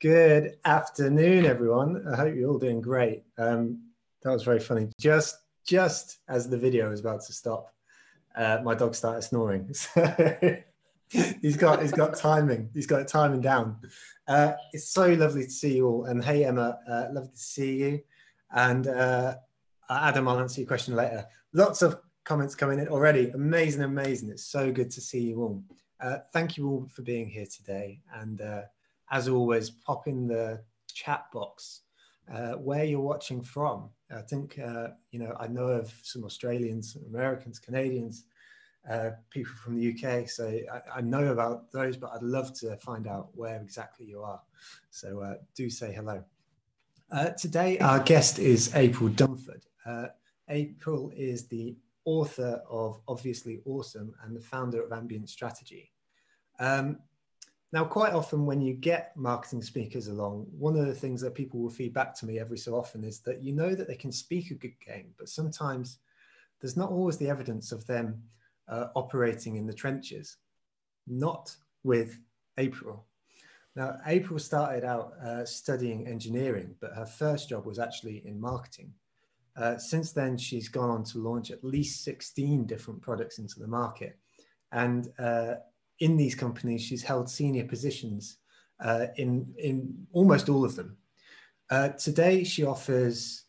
Good afternoon, everyone. I hope you're all doing great. Um, that was very funny. Just, just as the video was about to stop, uh, my dog started snoring. He's got, he's got timing. He's got timing down. Uh, it's so lovely to see you all. And hey, Emma, uh, lovely to see you. And uh, Adam, I'll answer your question later. Lots of comments coming in already. Amazing, amazing. It's so good to see you all. Uh, thank you all for being here today. And uh, as always, pop in the chat box uh, where you're watching from. I think, uh, you know, I know of some Australians, Americans, Canadians, uh, people from the UK. So I, I, know about those, but I'd love to find out where exactly you are. So uh, do say hello. Today, our guest is April Dunford. April is the author of Obviously Awesome and the founder of Ambient Strategy. Um, now, quite often when you get marketing speakers along, one of the things that people will feed back to me every so often is that you know that they can speak a good game, but sometimes there's not always the evidence of them uh, operating in the trenches. Not with April. Now, April started out uh, studying engineering, but her first job was actually in marketing. Uh, since then, she's gone on to launch at least 16 different products into the market. And uh, in these companies, she's held senior positions uh, in, in almost all of them. Uh, today, she offers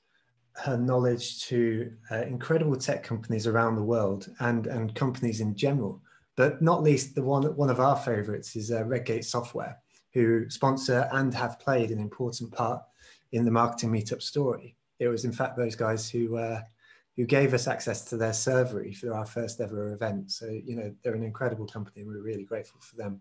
her knowledge to uh, incredible tech companies around the world and, and companies in general. But not least, the one, one of our favorites is Redgate Software, who sponsor and have played an important part in the marketing meetup story. It was, in fact, those guys who uh, who gave us access to their servery for our first ever event. So, you know, they're an incredible company and we're really grateful for them.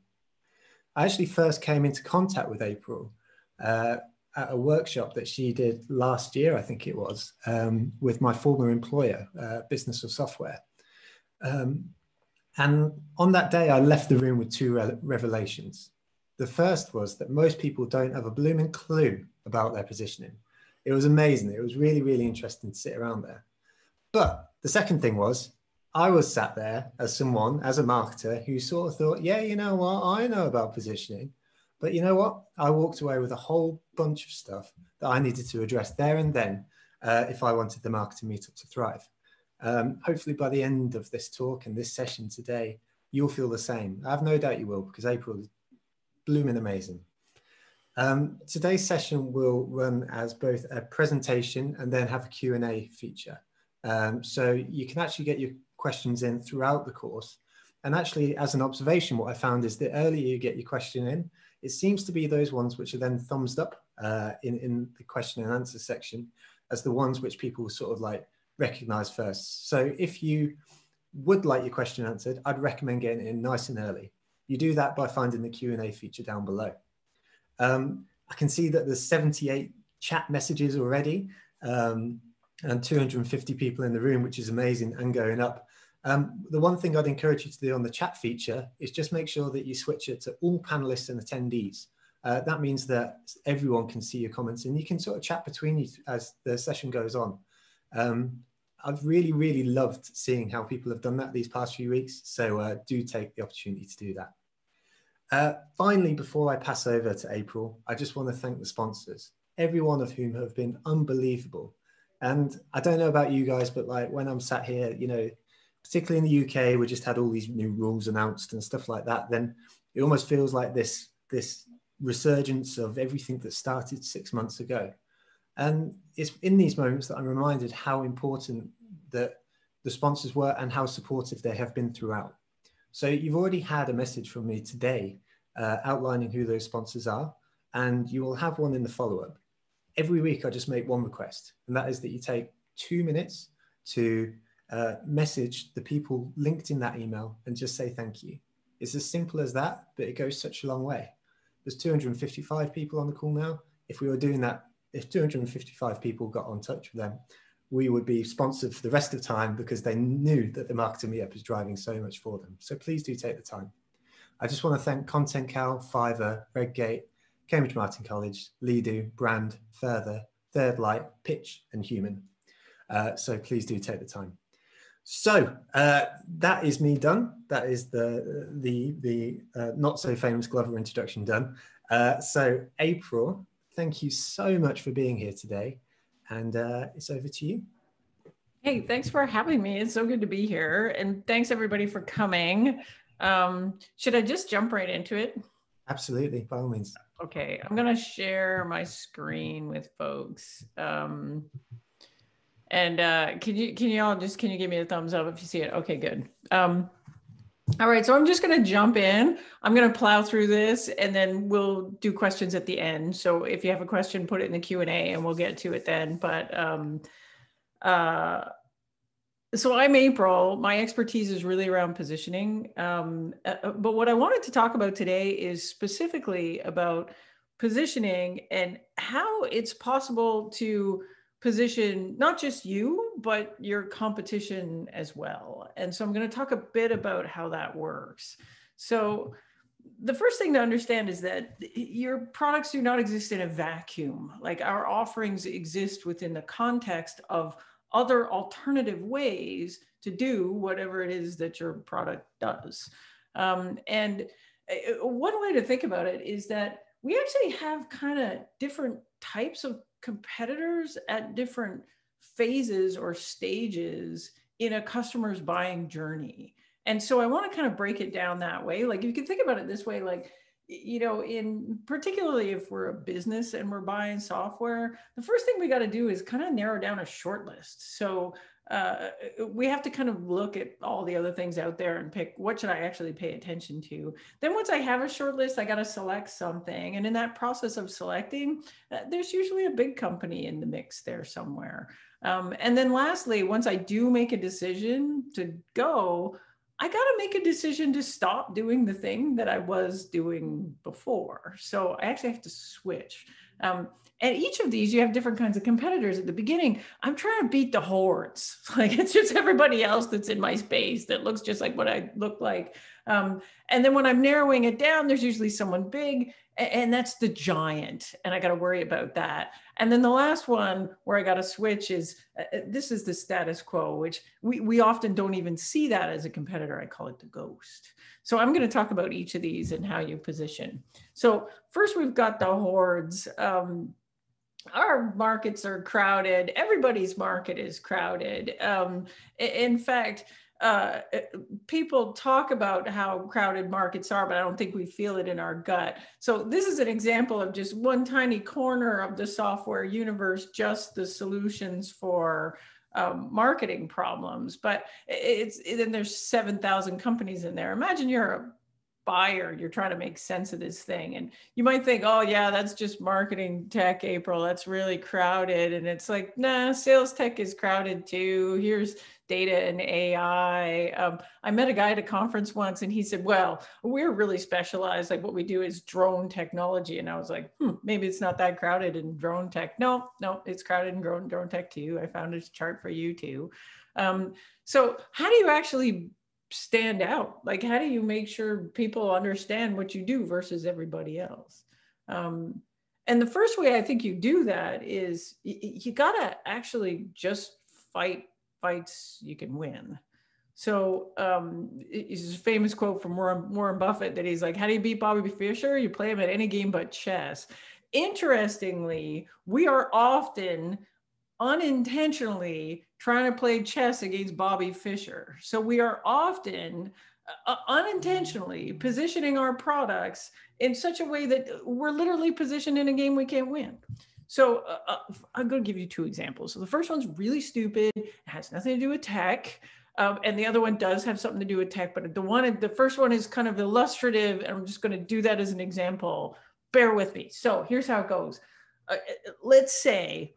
I actually first came into contact with April uh, at a workshop that she did last year, I think it was, um, with my former employer, uh, Business of Software. Um, and on that day, I left the room with two re revelations. The first was that most people don't have a blooming clue about their positioning. It was amazing. It was really, really interesting to sit around there. But the second thing was, I was sat there as someone, as a marketer, who sort of thought, yeah, you know what, I know about positioning. But you know what? I walked away with a whole bunch of stuff that I needed to address there and then uh, if I wanted the marketing meetup to thrive. Um, hopefully, by the end of this talk and this session today, you'll feel the same. I have no doubt you will because April is blooming amazing. Um, today's session will run as both a presentation and then have a Q&A feature. Um, so you can actually get your questions in throughout the course. And actually, as an observation, what I found is the earlier you get your question in, it seems to be those ones which are then thumbs up uh, in, in the question and answer section as the ones which people sort of like recognize first. So if you would like your question answered, I'd recommend getting it in nice and early. You do that by finding the Q&A feature down below. Um, I can see that there's 78 chat messages already. Um, and 250 people in the room, which is amazing and going up. Um, the one thing I'd encourage you to do on the chat feature is just make sure that you switch it to all panelists and attendees. Uh, that means that everyone can see your comments and you can sort of chat between you as the session goes on. Um, I've really, really loved seeing how people have done that these past few weeks. So uh, do take the opportunity to do that. Uh, finally, before I pass over to April, I just want to thank the sponsors, every one of whom have been unbelievable. And I don't know about you guys, but like when I'm sat here, you know, particularly in the UK, we just had all these new rules announced and stuff like that. Then it almost feels like this this resurgence of everything that started six months ago. And it's in these moments that I'm reminded how important that the sponsors were and how supportive they have been throughout. So you've already had a message from me today uh, outlining who those sponsors are, and you will have one in the follow-up every week I just make one request, and that is that you take two minutes to uh, message the people linked in that email and just say thank you. It's as simple as that, but it goes such a long way. There's 255 people on the call now. If we were doing that, if 255 people got on touch with them, we would be sponsored for the rest of time because they knew that the marketing meetup is driving so much for them. So please do take the time. I just want to thank ContentCal, Fiverr, Redgate, Cambridge Marketing College, Leadoo, Brand, Further, Third Light, Pitch, and Human. Uh, so please do take the time. So uh, that is me done. That is the the the uh, not so famous Glover introduction done. Uh, so April, thank you so much for being here today, and uh, it's over to you. Hey, thanks for having me. It's so good to be here, and thanks everybody for coming. Um, should I just jump right into it? Absolutely, by all means. Okay, I'm gonna share my screen with folks. Um, and uh, can you can you all just can you give me a thumbs up if you see it? Okay, good. Um, all right, so I'm just going to jump in. I'm going to plow through this, and then we'll do questions at the end. So if you have a question, put it in the Q and A, and we'll get to it then. But um, uh, so I'm April. My expertise is really around positioning. Um, uh, uh, but what I wanted to talk about today is specifically about positioning and how it's possible to position not just you, but your competition as well. And so I'm going to talk a bit about how that works. So, the first thing to understand is that your products do not exist in a vacuum. Like our offerings exist within the context of other alternative ways to do whatever it is that your product does. Um, and uh, one way to think about it is that we actually have kind of different types of competitors at different phases or stages in a customer's buying journey. And so I want to kind of break it down that way. Like you can think about it this way, like, you know, in particularly if we're a business and we're buying software, the first thing we got to do is kind of narrow down a short list. So uh, we have to kind of look at all the other things out there and pick what should I actually pay attention to. Then once I have a short list, I got to select something. And in that process of selecting, uh, there's usually a big company in the mix there somewhere. Um, and then lastly, once I do make a decision to go, I got to make a decision to stop doing the thing that I was doing before. So I actually have to switch. Um, and each of these, you have different kinds of competitors. At the beginning, I'm trying to beat the hordes. Like it's just everybody else that's in my space that looks just like what I look like. Um, and then when I'm narrowing it down, there's usually someone big, and that's the giant. And I got to worry about that. And then the last one where I got to switch is uh, uh, this is the status quo, which we, we often don't even see that as a competitor. I call it the ghost. So I'm going to talk about each of these and how you position. So first, we've got the hordes. Um, our markets are crowded. Everybody's market is crowded. Um, in fact, uh, people talk about how crowded markets are, but I don't think we feel it in our gut. So this is an example of just one tiny corner of the software universe, just the solutions for um, marketing problems. But it's then there's 7,000 companies in there. Imagine you're a buyer you're trying to make sense of this thing. And you might think oh yeah that's just marketing tech april. That's really crowded. And it's like nah sales tech is crowded too. Here's data and ai um, i met a guy at a conference once and he said well we're really specialized. Like what we do is drone technology. And i was like hmm, maybe it's not that crowded in drone tech. No no it's crowded in drone, drone tech too. I found a chart for you too. Um, so how do you actually stand out? Like, how do you make sure people understand what you do versus everybody else? Um, and the first way I think you do that is you, you got to actually just fight fights you can win. So um, it's a famous quote from Warren, Warren Buffett that he's like, "How do you beat Bobby Fischer? You play him at any game but chess." Interestingly, we are often unintentionally trying to play chess against Bobby Fischer. So we are often uh, unintentionally positioning our products in such a way that we're literally positioned in a game we can't win. So uh, uh I'm going to give you two examples. So the first one's really stupid. It has nothing to do with tech. Um, and the other one does have something to do with tech, but the one, the first one is kind of illustrative, and I'm just going to do that as an example. Bear with me. So here's how it goes. Uh, uh let's say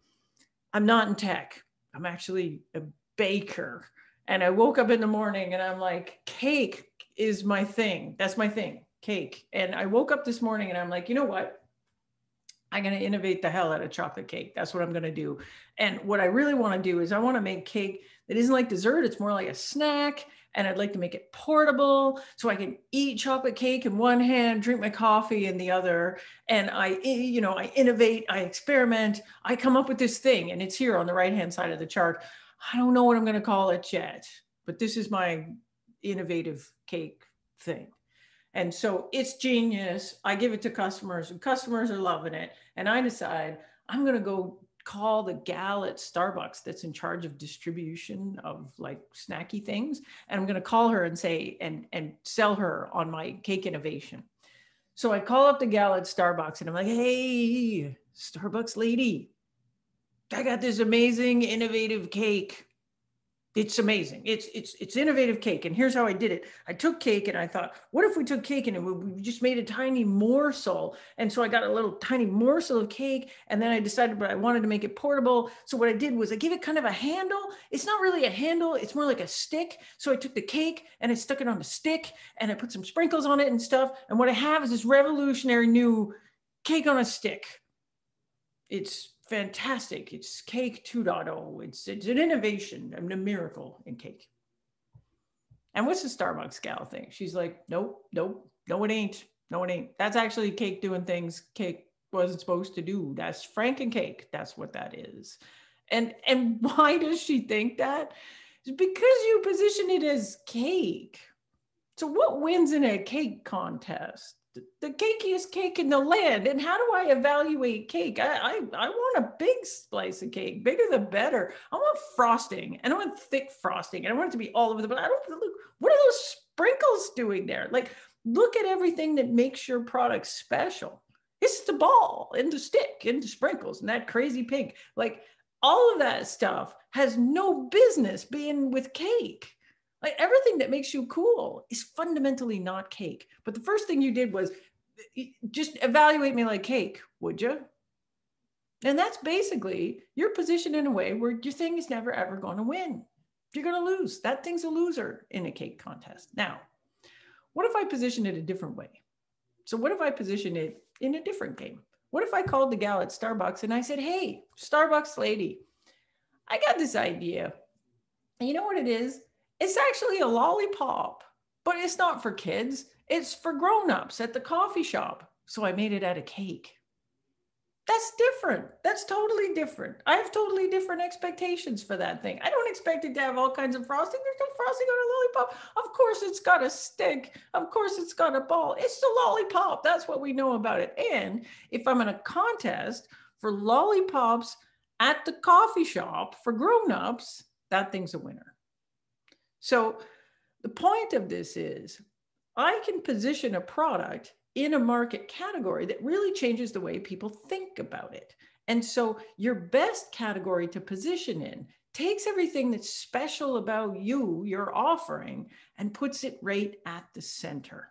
I'm not in tech. I'm actually a baker. And I woke up in the morning and I'm like, cake is my thing. That's my thing, cake. And I woke up this morning and I'm like, you know what? I'm going to innovate the hell out of chocolate cake. That's what I'm going to do. And what I really want to do is I want to make cake that isn't like dessert, it's more like a snack and I'd like to make it portable so I can eat chocolate cake in one hand, drink my coffee in the other. And I, eh, you know, I innovate, I experiment, I come up with this thing, and it's here on the right hand side of the chart. I don't know what I'm going to call it yet. but this is my innovative cake thing. And so it's genius. I give it to customers, and customers are loving it. And I decide I'm going to go call the gal at Starbucks that's in charge of distribution of like snacky things. And I'm going to call her and say, and, and sell her on my cake innovation. So I call up the gal at Starbucks and I'm like, hey, Starbucks lady, I got this amazing innovative cake it's amazing. It's it's it's innovative cake. And here's how I did it. I took cake and I thought, what if we took cake and we just made a tiny morsel? And so I got a little tiny morsel of cake. And then I decided, but I wanted to make it portable. So what I did was I gave it kind of a handle. It's not really a handle, it's more like a stick. So I took the cake and I stuck it on the stick and I put some sprinkles on it and stuff. And what I have is this revolutionary new cake on a stick. It's fantastic. It's cake 2.0. It's, it's an innovation and a miracle in cake. And what's the Starbucks gal thing? She's like, nope, nope, no, it ain't. No, it ain't. That's actually cake doing things cake wasn't supposed to do. That's Franken cake. That's what that is. And and why does she think that? It's because you position it as cake. So what wins in a cake contest? The cakiest cake in the land. And how do I evaluate cake? I, I, I want a big slice of cake, bigger the better. I want frosting and I want thick frosting and I want it to be all over the, but I don't look, what are those sprinkles doing there? Like, look at everything that makes your product special. It's the ball and the stick and the sprinkles and that crazy pink. Like, all of that stuff has no business being with cake. Like everything that makes you cool is fundamentally not cake. But the first thing you did was eh, just evaluate me like cake, would you? And that's basically your position in a way where your thing is never ever going to win. You're going to lose. That thing's a loser in a cake contest. Now, what if I position it a different way? So, what if I position it in a different game? What if I called the gal at Starbucks and I said, Hey, Starbucks lady, I got this idea. And you know what it is? It's actually a lollipop, but it's not for kids. It's for grown-ups at the coffee shop. So I made it out of cake. That's different. That's totally different. I have totally different expectations for that thing. I don't expect it to have all kinds of frosting. There's no frosting on a lollipop. Of course, it's got a stick. Of course, it's got a ball. It's a lollipop. That's what we know about it. And if I'm in a contest for lollipops at the coffee shop for grown-ups, that thing's a winner. So the point of this is I can position a product in a market category that really changes the way people think about it. And so your best category to position in takes everything that's special about you, your offering, and puts it right at the center.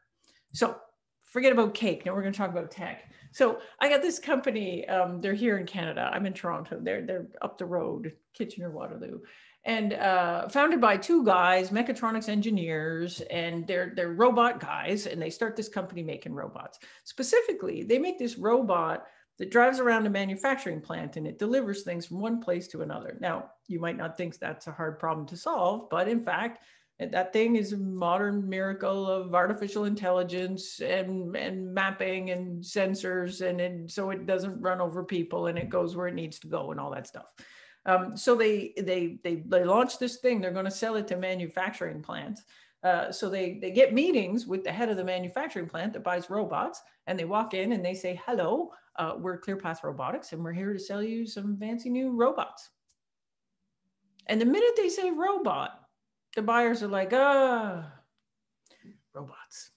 So forget about cake. Now we're going to talk about tech. So I got this company. Um, they're here in Canada. I'm in Toronto. They're they're up the road, Kitchener Waterloo, and uh, founded by two guys, mechatronics engineers, and they're they're robot guys, and they start this company making robots. Specifically, they make this robot that drives around a manufacturing plant and it delivers things from one place to another. Now, you might not think that's a hard problem to solve, but in fact, that thing is a modern miracle of artificial intelligence and, and mapping and sensors and, and so it doesn't run over people and it goes where it needs to go and all that stuff um, so they they they they launch this thing. They're going to sell it to manufacturing plants. Uh, so they they get meetings with the head of the manufacturing plant that buys robots, and they walk in and they say, "Hello, uh, we're ClearPath Robotics, and we're here to sell you some fancy new robots." And the minute they say robot, the buyers are like, "Ah, robots."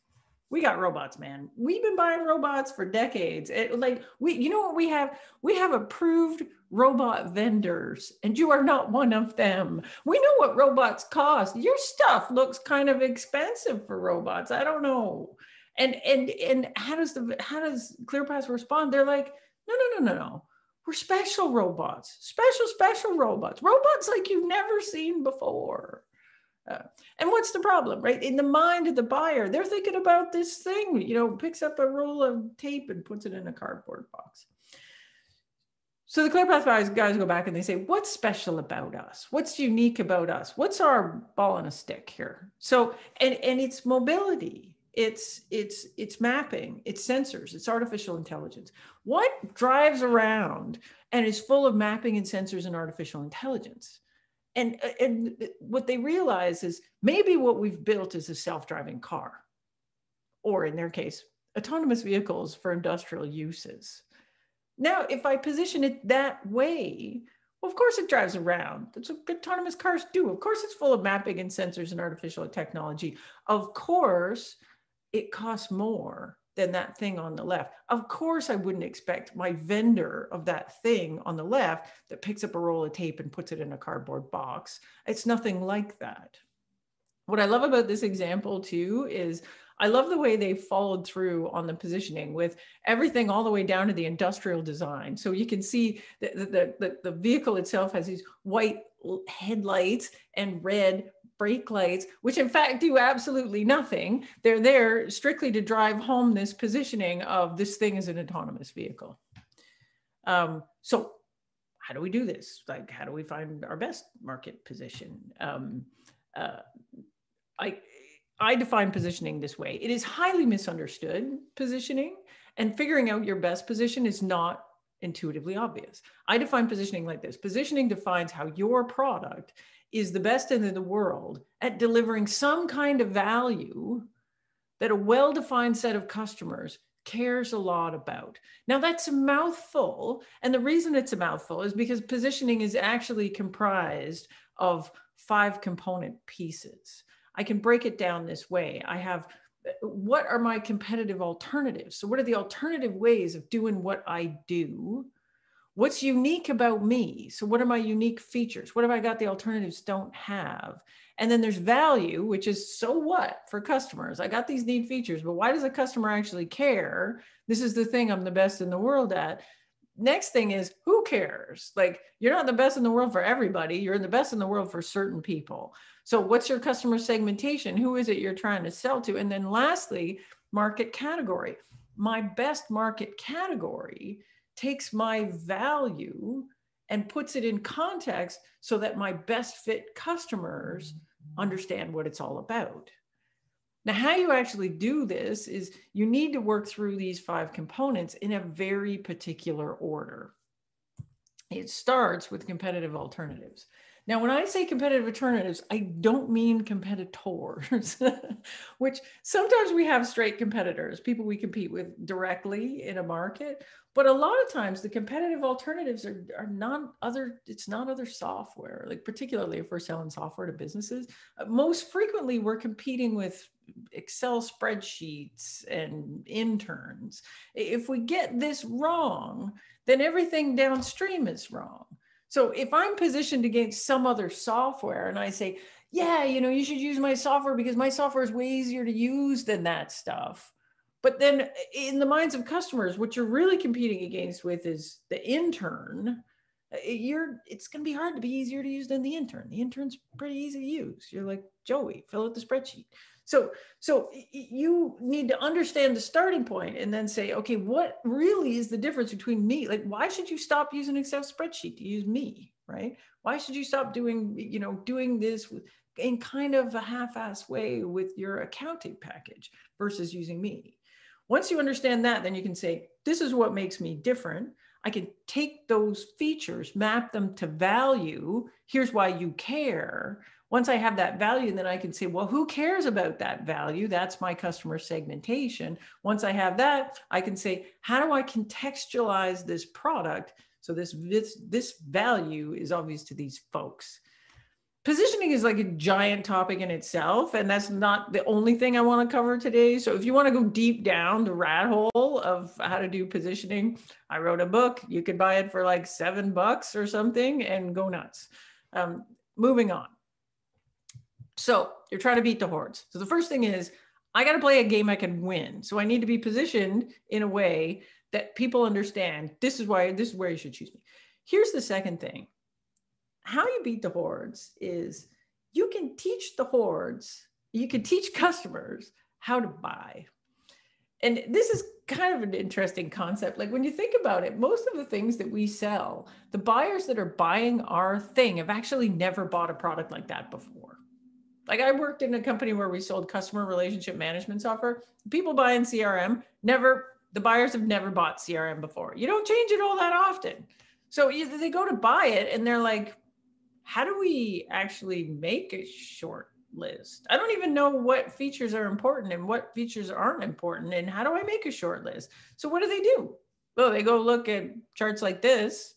We got robots man. We've been buying robots for decades. It, like we you know what we have? We have approved robot vendors and you are not one of them. We know what robots cost. Your stuff looks kind of expensive for robots. I don't know. And and and how does the how does ClearPath respond? They're like no no no no no. We're special robots. Special special robots. Robots like you've never seen before uh, and what's the problem, right? In the mind of the buyer, they're thinking about this thing, you know, picks up a roll of tape and puts it in a cardboard box. So the ClearPath guys, guys go back and they say, what's special about us? What's unique about us? What's our ball and a stick here? So, and, and it's mobility, it's, it's, it's mapping, it's sensors, it's artificial intelligence. What drives around and is full of mapping and sensors and artificial intelligence? And uh, and what they realize is maybe what we've built is a self-driving car. Or in their case autonomous vehicles for industrial uses. Now if i position it that way well, of course it drives around. That's what autonomous cars do. Of course it's full of mapping and sensors and artificial technology. Of course it costs more than that thing on the left. Of course, I wouldn't expect my vendor of that thing on the left that picks up a roll of tape and puts it in a cardboard box. It's nothing like that. What I love about this example too is I love the way they followed through on the positioning with everything all the way down to the industrial design. So you can see that the, the, the vehicle itself has these white headlights and red brake lights, which in fact do absolutely nothing. They're there strictly to drive home this positioning of this thing is an autonomous vehicle. Um, so how do we do this? Like, how do we find our best market position? Um, uh, I, I define positioning this way. It is highly misunderstood positioning and figuring out your best position is not intuitively obvious. I define positioning like this. Positioning defines how your product is the best in the world at delivering some kind of value that a well defined set of customers cares a lot about. Now, that's a mouthful. And the reason it's a mouthful is because positioning is actually comprised of five component pieces. I can break it down this way. I have what are my competitive alternatives? So, what are the alternative ways of doing what I do? What's unique about me? So what are my unique features? What have i got the alternatives don't have? And then there's value which is so what? For customers. I got these neat features but why does a customer actually care? This is the thing i'm the best in the world at. Next thing is who cares? Like you're not the best in the world for everybody. You're the best in the world for certain people. So what's your customer segmentation? Who is it you're trying to sell to? And then lastly market category. My best market category takes my value and puts it in context so that my best fit customers mm-hmm. understand what it's all about. Now, how you actually do this is you need to work through these five components in a very particular order. It starts with competitive alternatives. Now, when I say competitive alternatives, I don't mean competitors, which sometimes we have straight competitors, people we compete with directly in a market. But a lot of times the competitive alternatives are, are not other, it's not other software, like particularly if we're selling software to businesses. Uh, most frequently, we're competing with Excel spreadsheets and interns. If we get this wrong, then everything downstream is wrong. So if I'm positioned against some other software and I say, yeah, you know, you should use my software because my software is way easier to use than that stuff. But then in the minds of customers, what you're really competing against with is the intern. Uh, you're it's to be hard to be easier to use than the intern. The intern's pretty easy to use. You're like, Joey, fill out the spreadsheet. So, so you need to understand the starting point and then say, okay, what really is the difference between me? Like, why should you stop using Excel spreadsheet to use me, right? Why should you stop doing, you know, doing this with, in kind of a half-ass way with your accounting package versus using me? Once you understand that, then you can say, this is what makes me different. I can take those features, map them to value. Here's why you care once I have that value, then I can say, well, who cares about that value? That's my customer segmentation. Once I have that, I can say, how do I contextualize this product so this this, this value is obvious to these folks? Positioning is like a giant topic in itself, and that's not the only thing I want to cover today. So, if you want to go deep down the rat hole of how to do positioning, I wrote a book. You could buy it for like seven bucks or something and go nuts. Um, moving on so you're trying to beat the hordes. So the first thing is I got to play a game I can win. So I need to be positioned in a way that people understand this is why this is where you should choose me. Here's the second thing. How you beat the hordes is you can teach the hordes, you can teach customers how to buy. And this is kind of an interesting concept. Like when you think about it, most of the things that we sell, the buyers that are buying our thing have actually never bought a product like that before like I worked in a company where we sold customer relationship management software. People buying CRM never, the buyers have never bought CRM before. You don't change it all that often. So either they go to buy it and they're like, how do we actually make a short list? I don't even know what features are important and what features aren't important. And how do I make a short list? So, what do they do? Well, they go look at charts like this.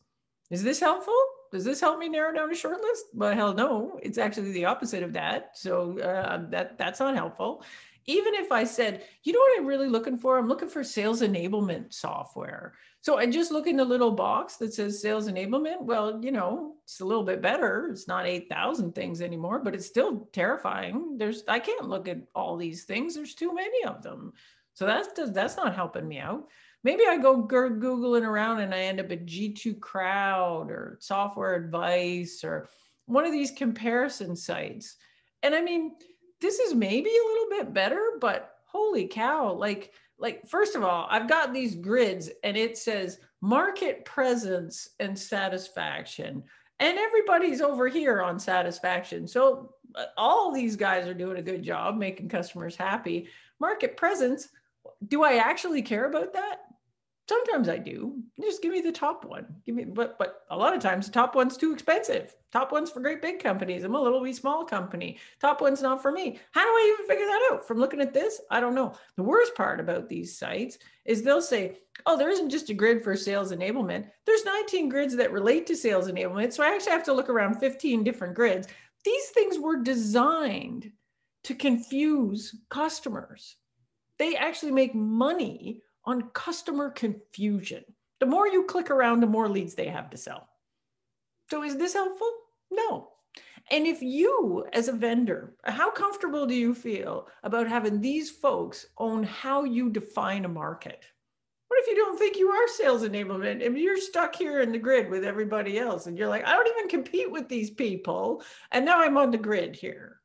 Is this helpful? Does this help me narrow down a short list? Well, hell no. It's actually the opposite of that. So uh, that that's not helpful even if I said, you know what I'm really looking for? I'm looking for sales enablement software. So I just look in the little box that says sales enablement. Well, you know, it's a little bit better. It's not 8,000 things anymore, but it's still terrifying. There's, I can't look at all these things. There's too many of them. So that's, that's not helping me out. Maybe I go Googling around and I end up at G2 Crowd or Software Advice or one of these comparison sites. And I mean, this is maybe a little bit better, but holy cow, like, like first of all, I've got these grids and it says market presence and satisfaction. And everybody's over here on satisfaction. So uh, all these guys are doing a good job making customers happy. Market presence, do I actually care about that? Sometimes I do. Just give me the top one. Give me, but but a lot of times the top one's too expensive. Top one's for great big companies. I'm a little wee small company. Top one's not for me. How do I even figure that out? From looking at this, I don't know. The worst part about these sites is they'll say, "Oh, there isn't just a grid for sales enablement. There's 19 grids that relate to sales enablement." So I actually have to look around 15 different grids. These things were designed to confuse customers. They actually make money on customer confusion. The more you click around, the more leads they have to sell. So, is this helpful? No. And if you, as a vendor, how comfortable do you feel about having these folks own how you define a market? What if you don't think you are sales enablement? and you're stuck here in the grid with everybody else and you're like, I don't even compete with these people. And now I'm on the grid here.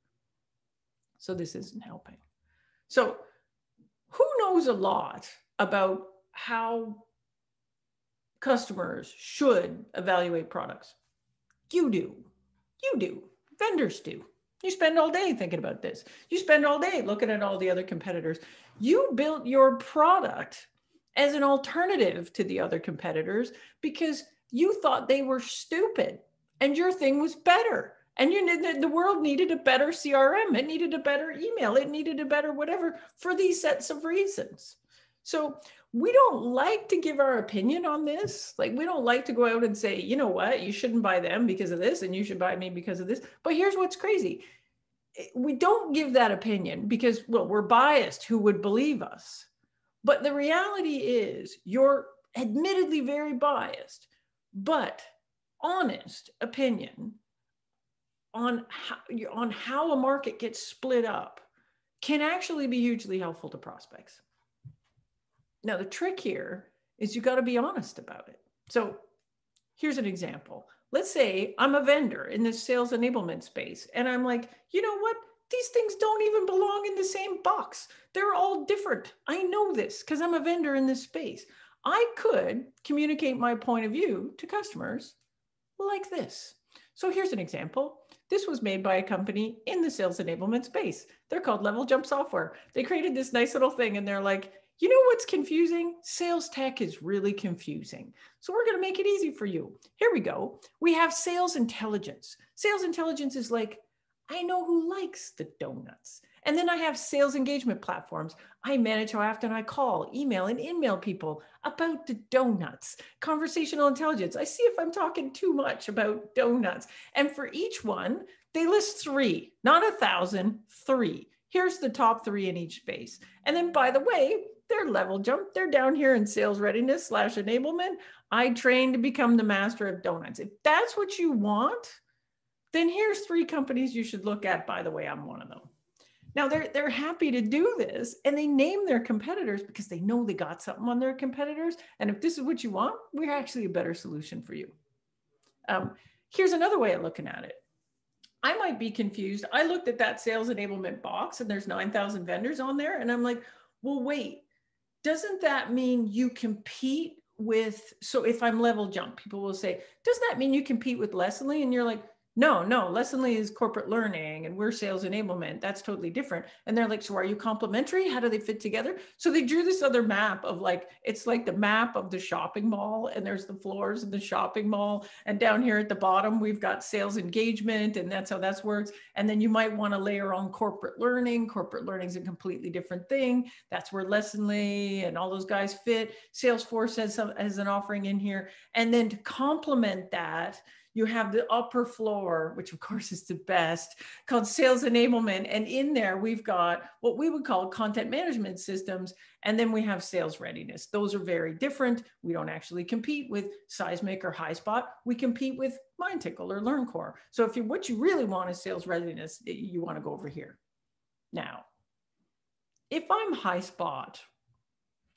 So this isn't helping. So who knows a lot about how customers should evaluate products. You do. You do. Vendors do. You spend all day thinking about this. You spend all day looking at all the other competitors. You built your product as an alternative to the other competitors because you thought they were stupid and your thing was better. And you the world needed a better CRM, it needed a better email, it needed a better whatever for these sets of reasons. So we don't like to give our opinion on this. Like we don't like to go out and say, you know what, you shouldn't buy them because of this, and you should buy me because of this. But here's what's crazy. Eh, we don't give that opinion because, well, we're biased. Who would believe us? But the reality is you're admittedly very biased, but honest opinion on how, on how a market gets split up can actually be hugely helpful to prospects. Now, the trick here is you got to be honest about it. So, here's an example. Let's say I'm a vendor in this sales enablement space, and I'm like, you know what? These things don't even belong in the same box. They're all different. I know this because I'm a vendor in this space. I could communicate my point of view to customers like this. So, here's an example. This was made by a company in the sales enablement space. They're called LevelJump Software. They created this nice little thing, and they're like, you know what's confusing? Sales tech is really confusing. So we're going to make it easy for you. Here we go. We have sales intelligence. Sales intelligence is like, I know who likes the donuts. And then I have sales engagement platforms. I manage how often I call, email, and email people about the donuts. Conversational intelligence. I see if I'm talking too much about donuts. And for each one, they list three, not a thousand, three. Here's the top three in each space. And then, by the way, they're LevelJump. They're down here in sales readiness slash enablement. I trained to become the master of donuts. If that's what you want, then here's three companies you should look at. By the way, I'm one of them. Now they're they're happy to do this and they name their competitors because they know they got something on their competitors. And if this is what you want, we're actually a better solution for you. Um, here's another way of looking at it. I might be confused. I looked at that sales enablement box and there's 9,000 vendors on there. And I'm like, well, wait, doesn't that mean you compete with so if i'm LevelJump people will say doesn't that mean you compete with Lessonly and you're like no, no, Lessonly is corporate learning and we're sales enablement. That's totally different. And they're like, so are you complementary? How do they fit together? So they drew this other map of like, it's like the map of the shopping mall and there's the floors in the shopping mall. And down here at the bottom, we've got sales engagement and that's how that works. And then you might want to layer on corporate learning. Corporate learning is a completely different thing. That's where Lessonly and all those guys fit. Salesforce has, some, has an offering in here. And then to complement that, you have the upper floor, which of course is the best, called sales enablement. And in there, we've got what we would call content management systems. And then we have sales readiness. Those are very different. We don't actually compete with Seismic or HighSpot. We compete with MindTickle or LearnCore. So if you what you really want is sales readiness, you want to go over here. Now, if I'm HighSpot,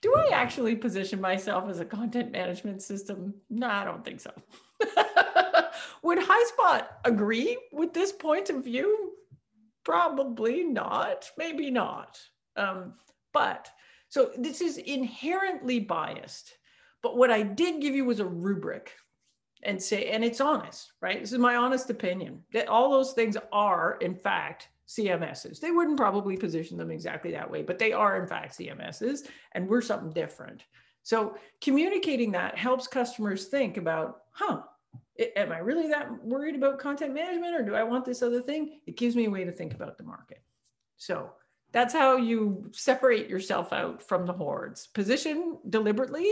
do I actually position myself as a content management system? No, I don't think so. Would HighSpot agree with this point of view? Probably not, maybe not. Um, but so this is inherently biased. But what I did give you was a rubric and say, and it's honest, right? This is my honest opinion that all those things are, in fact, CMSs. They wouldn't probably position them exactly that way, but they are, in fact, CMSs, and we're something different. So communicating that helps customers think about, huh, am I really that worried about content management or do I want this other thing? It gives me a way to think about the market. So that's how you separate yourself out from the hordes. Position deliberately,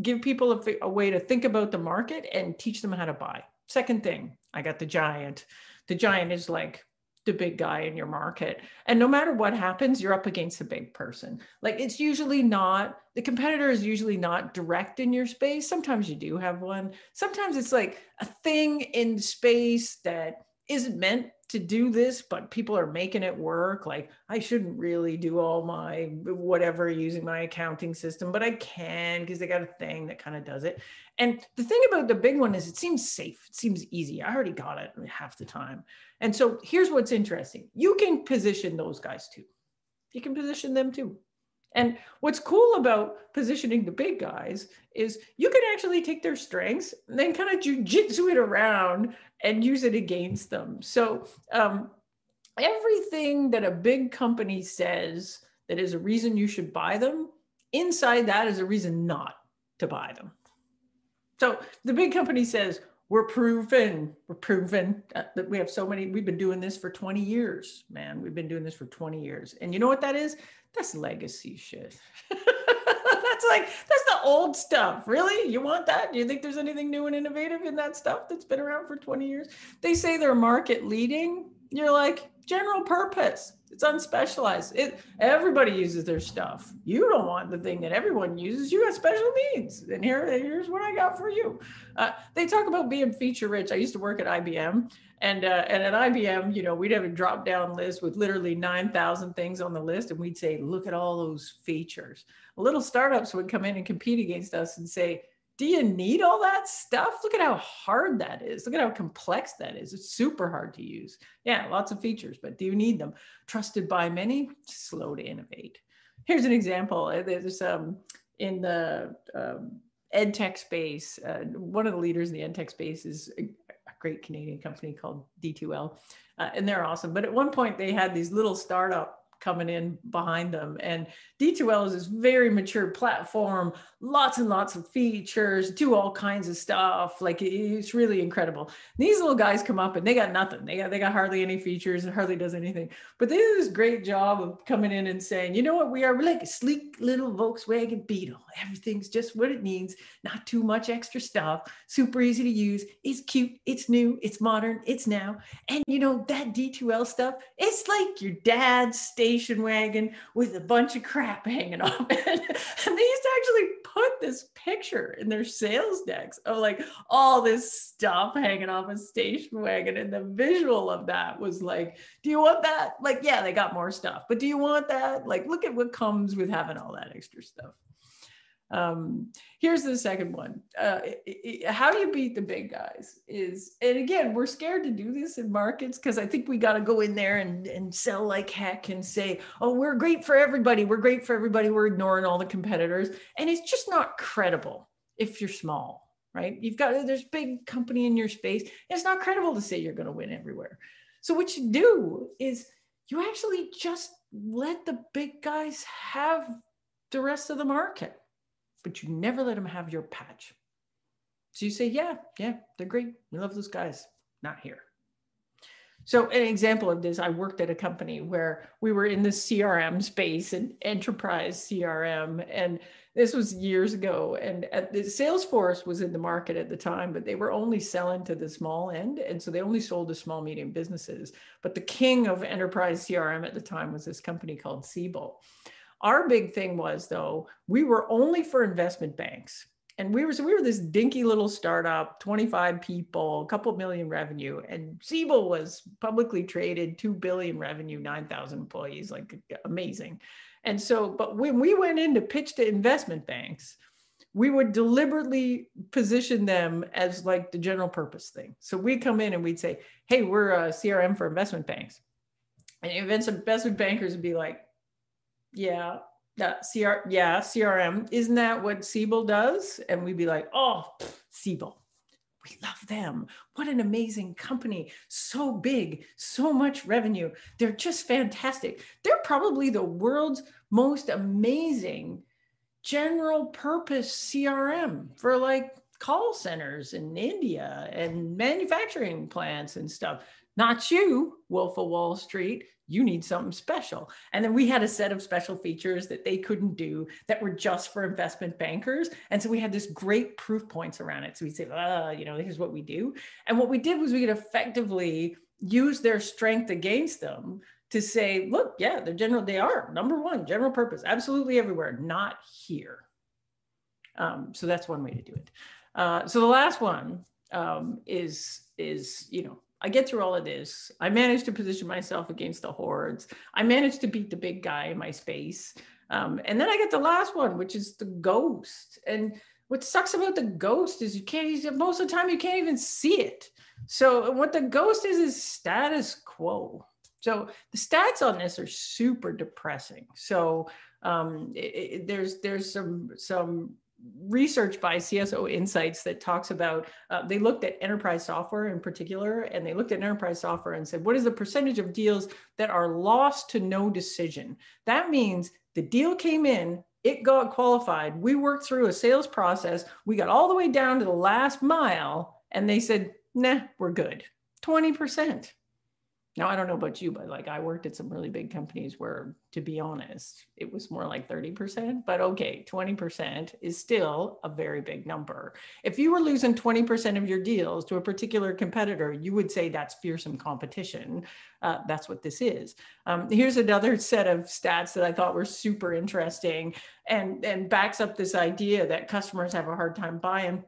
give people a, a way to think about the market and teach them how to buy. Second thing, I got the giant. The giant is like the big guy in your market. And no matter what happens, you're up against a big person. Like it's usually not, the competitor is usually not direct in your space. Sometimes you do have one. Sometimes it's like a thing in space that isn't meant to do this, but people are making it work. Like I shouldn't really do all my whatever using my accounting system, but I can because they got a thing that kind of does it. And the thing about the big one is it seems safe. It seems easy. I already got it half the time. And so here's what's interesting. You can position those guys too. You can position them too. And what's cool about positioning the big guys is you can actually take their strengths and then kind of jujitsu it around and use it against them. So um, everything that a big company says that is a reason you should buy them, inside that is a reason not to buy them. So the big company says, we're proven, we're proven uh, that we have so many, we've been doing this for 20 years, man. We've been doing this for 20 years. And you know what that is? That's legacy shit. that's like, that's the old stuff. Really? You want that? Do you think there's anything new and innovative in that stuff that's been around for 20 years? They say they're market leading. You're like, general purpose. It's unspecialized. It everybody uses their stuff. You don't want the thing that everyone uses. You got special needs, and here here's what I got for you. Uh, they talk about being feature rich. I used to work at IBM, and uh, and at IBM, you know, we'd have a drop down list with literally nine thousand things on the list, and we'd say, look at all those features. Little startups would come in and compete against us and say, do you need all that stuff? Look at how hard that is. Look at how complex that is. It's super hard to use. Yeah, lots of features, but do you need them? Trusted by many, slow to innovate. Here's an example. Uh, there's um, in the um, ed tech space, uh, one of the leaders in the ed tech space is a, a great Canadian company called D2L, uh, and they're awesome. But at one point, they had these little startup coming in behind them. And D2L is this very mature platform, lots and lots of features, do all kinds of stuff. Like it's really incredible. These little guys come up and they got nothing. They got they got hardly any features and hardly does anything. But they do this great job of coming in and saying, you know what, we are We're like a sleek little Volkswagen Beetle. Everything's just what it needs, not too much extra stuff, super easy to use. It's cute, it's new, it's modern, it's now. And you know, that D2L stuff, it's like your dad's state station wagon with a bunch of crap hanging off it. and they used to actually put this picture in their sales decks of like all this stuff hanging off a station wagon. And the visual of that was like, do you want that? Like, yeah, they got more stuff, but do you want that? Like, look at what comes with having all that extra stuff. Um, here's the second one. Uh, it, it, how you beat the big guys is, and again, we're scared to do this in markets because I think we got to go in there and, and sell like heck and say, oh, we're great for everybody. We're great for everybody. We're ignoring all the competitors. And it's just not credible if you're small. right? You've got there's big company in your space. It's not credible to say you're going to win everywhere. So what you do is you actually just let the big guys have the rest of the market, but you never let them have your patch. So you say, yeah, yeah, they're great. We love those guys. Not here. So an example of this, I worked at a company where we were in the CRM space and enterprise CRM, and this was years ago. And at the Salesforce was in the market at the time, but they were only selling to the small end, and so they only sold to small medium businesses. But the king of enterprise CRM at the time was this company called Siebel. Our big thing was though we were only for investment banks. And we were so we were this dinky little startup 25 people a couple million revenue. And siebel was publicly traded 2 billion revenue 9000 employees like amazing. And so but when we went in to pitch to investment banks we would deliberately position them as like the general purpose thing. So we'd come in and we'd say hey we're a crm for investment banks. And investment bankers would be like yeah yeah, CR, yeah, CRM. Isn't that what Siebel does? And we'd be like, oh, Siebel. We love them. What an amazing company. So big, so much revenue. They're just fantastic. They're probably the world's most amazing general purpose CRM for like call centers in India and manufacturing plants and stuff. Not you, Wolf of Wall Street you need something special. And then we had a set of special features that they couldn't do that were just for investment bankers. And so we had this great proof points around it. So we'd say, ah, you know, here's what we do. And what we did was we could effectively use their strength against them to say, look, yeah, they're general, they are number one, general purpose, absolutely everywhere, not here. Um, so that's one way to do it. Uh, so the last one um, is is you know I get through all of this. I managed to position myself against the hordes. I managed to beat the big guy in my space. Um, and then I get the last one, which is the ghost. And what sucks about the ghost is you can't, most of the time, you can't even see it. So what the ghost is, is status quo. So the stats on this are super depressing. So um, it, it, there's there's some some research by CSO Insights that talks about uh, they looked at enterprise software in particular, and they looked at enterprise software and said, what is the percentage of deals that are lost to no decision? That means the deal came in, it got qualified, we worked through a sales process, we got all the way down to the last mile, and they said, nah, we're good. 20%. Now, I don't know about you, but like I worked at some really big companies where, to be honest, it was more like 30%. But okay, 20% is still a very big number. If you were losing 20% of your deals to a particular competitor, you would say that's fearsome competition. Uh, that's what this is. Um, here's another set of stats that I thought were super interesting and, and backs up this idea that customers have a hard time buying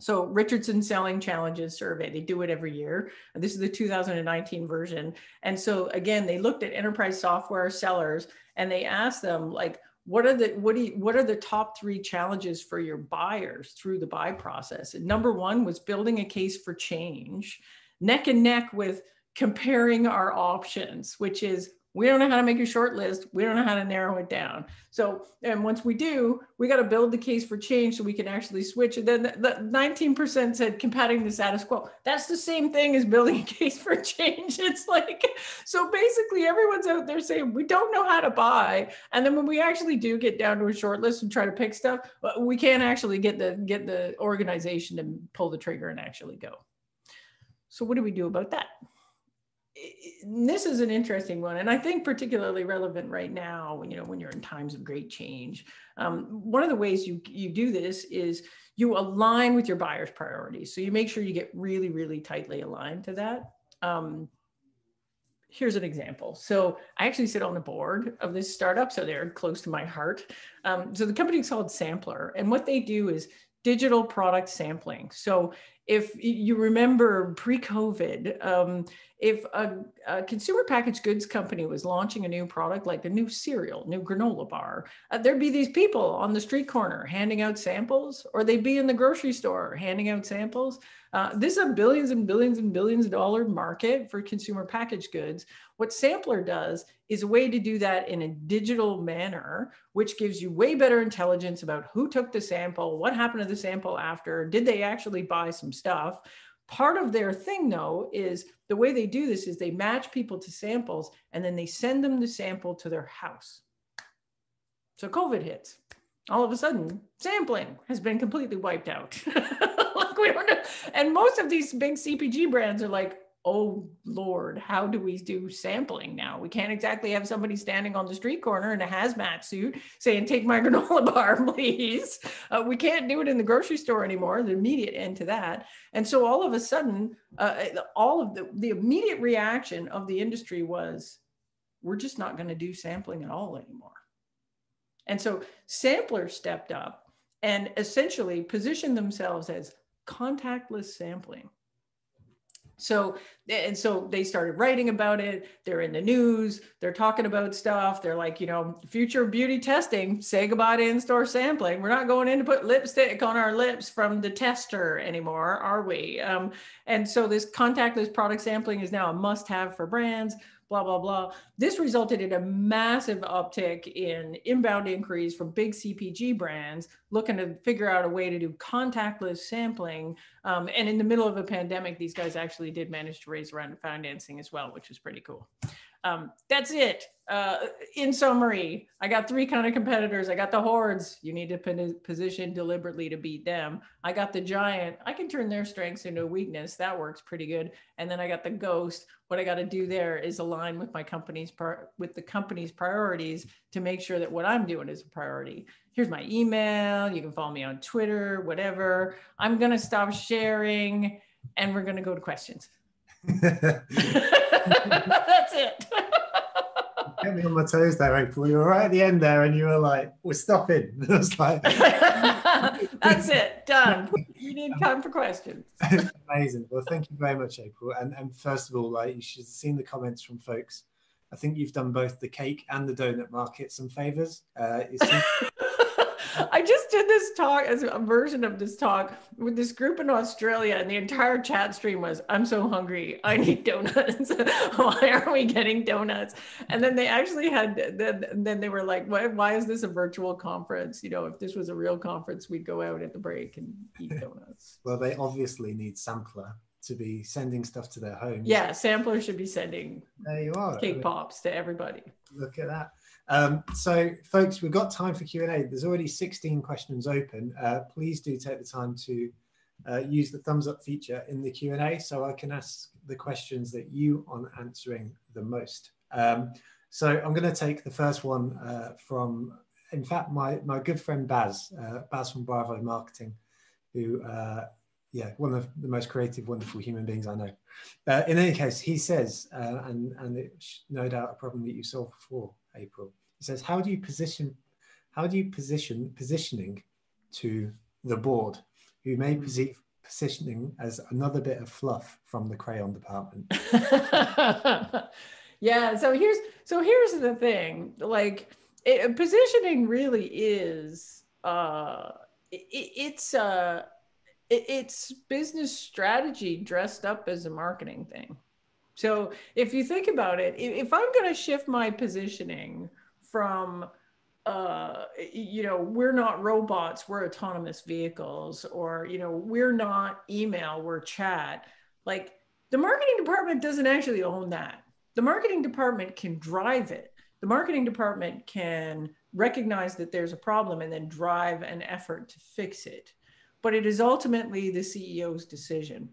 so Richardson Selling Challenges survey, they do it every year. This is the 2019 version. And so again, they looked at enterprise software sellers and they asked them like, what are the what do you, what are the top three challenges for your buyers through the buy process? And number one was building a case for change, neck and neck with comparing our options, which is we don't know how to make a short list. We don't know how to narrow it down. So, and once we do, we got to build the case for change so we can actually switch. And then the 19% said combating the status quo. That's the same thing as building a case for change. It's like, so basically everyone's out there saying, we don't know how to buy. And then when we actually do get down to a short list and try to pick stuff, uh, we can't actually get the, get the organization to pull the trigger and actually go. So what do we do about that? This is an interesting one and i think particularly relevant right now you know when you're in times of great change. Um, one of the ways you you do this is you align with your buyer's priorities. So you make sure you get really really tightly aligned to that. Um, here's an example. So i actually sit on the board of this startup so they're close to my heart. Um, so the company is called sampler and what they do is digital product sampling. So if you remember pre-COVID, um, if a, a, consumer packaged goods company was launching a new product like a new cereal, new granola bar, uh, there'd be these people on the street corner handing out samples, or they'd be in the grocery store handing out samples. Uh, this is a billions and billions and billions of dollar market for consumer packaged goods. What Sampler does is a way to do that in a digital manner, which gives you way better intelligence about who took the sample, what happened to the sample after, did they actually buy some stuff. Part of their thing, though, is the way they do this is they match people to samples and then they send them the sample to their house. So COVID hits. All of a sudden, sampling has been completely wiped out. like we don't know. And most of these big CPG brands are like, oh Lord, how do we do sampling now? We can't exactly have somebody standing on the street corner in a hazmat suit saying, take my granola bar, please. Uh, we can't do it in the grocery store anymore, the immediate end to that. And so all of a sudden, uh, all of the, the immediate reaction of the industry was, we're just not going to do sampling at all anymore. And so samplers stepped up and essentially positioned themselves as contactless sampling. So, and so they started writing about it. They're in the news. They're talking about stuff. They're like, you know, future beauty testing, say goodbye to in store sampling. We're not going in to put lipstick on our lips from the tester anymore, are we? Um, and so this contactless product sampling is now a must have for brands blah, blah, blah. This resulted in a massive uptick in inbound inquiries from big CPG brands looking to figure out a way to do contactless sampling. Um, and in the middle of a pandemic, these guys actually did manage to raise a round of financing as well, which was pretty cool. Um, that's it. Uh, in summary, I got three kind of competitors. I got the hordes. You need to position deliberately to beat them. I got the giant. I can turn their strengths into a weakness. That works pretty good. And then I got the ghost. What I got to do there is align with my company's with the company's priorities to make sure that what I'm doing is a priority. Here's my email. You can follow me on Twitter, whatever. I'm gonna stop sharing, and we're gonna go to questions. That's it. Get me on my toes there, April. You were right at the end there, and you were like, "We're stopping." I was like, "That's it, done." You need time for questions. Amazing. Well, thank you very much, April. And and first of all, like you should have seen the comments from folks. I think you've done both the cake and the donut market some favors. Uh, I just did this talk as a version of this talk with this group in Australia, and the entire chat stream was, I'm so hungry. I need donuts. why are we getting donuts? And then they actually had, then, then they were like, why, why is this a virtual conference? You know, if this was a real conference, we'd go out at the break and eat donuts. well, they obviously need sampler to be sending stuff to their homes. Yeah, sampler should be sending there you are cake pops to everybody. Look at that. Um, so, folks, we've got time for Q and A. There's already 16 questions open. Uh, please do take the time to uh, use the thumbs up feature in the Q and A, so I can ask the questions that you are answering the most. Um, so, I'm going to take the first one uh, from, in fact, my my good friend Baz, uh, Baz from Bravo Marketing, who uh, yeah, one of the most creative, wonderful human beings I know. Uh, in any case, he says, and and it's no doubt a problem that you solved before, April. He says, how do you position, how do you position positioning to the board, who may hmm. perceive positioning as another bit of fluff from the crayon department? yeah. So here's so here's the thing, like it, positioning really is uh, it, it's uh it's business strategy dressed up as a marketing thing. So if you think about it, if I'm going to shift my positioning from uh, you know, we're not robots, we're autonomous vehicles, or, you know, we're not email, we're chat. Like the marketing department doesn't actually own that. The marketing department can drive it. The marketing department can recognize that there's a problem and then drive an effort to fix it. But it is ultimately the CEO's decision.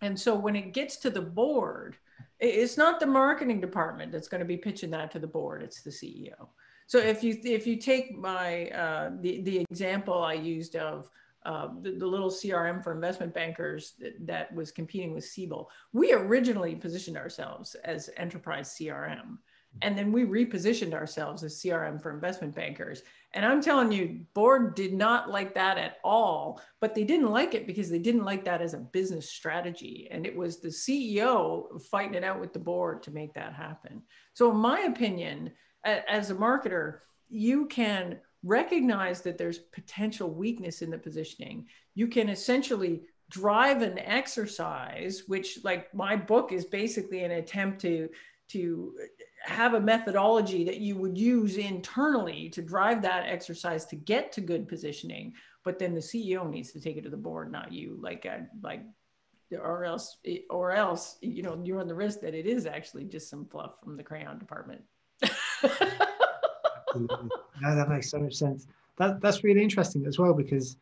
And so when it gets to the board, it's not the marketing department that's going to be pitching that to the board, it's the CEO. So if you if you take my uh, the the example I used of uh, the, the, little CRM for investment bankers that, that, was competing with Siebel, we originally positioned ourselves as enterprise CRM. And then we repositioned ourselves as CRM for investment bankers. And I'm telling you, board did not like that at all, but they didn't like it because they didn't like that as a business strategy. And it was the CEO fighting it out with the board to make that happen. So, in my opinion, as a marketer, you can recognize that there's potential weakness in the positioning. You can essentially drive an exercise, which, like my book, is basically an attempt to to have a methodology that you would use internally to drive that exercise to get to good positioning but then the ceo needs to take it to the board not you. Like like or else or else you know you run the risk that it is actually just some fluff from the crayon department. No that makes so much sense. That that's really interesting as well because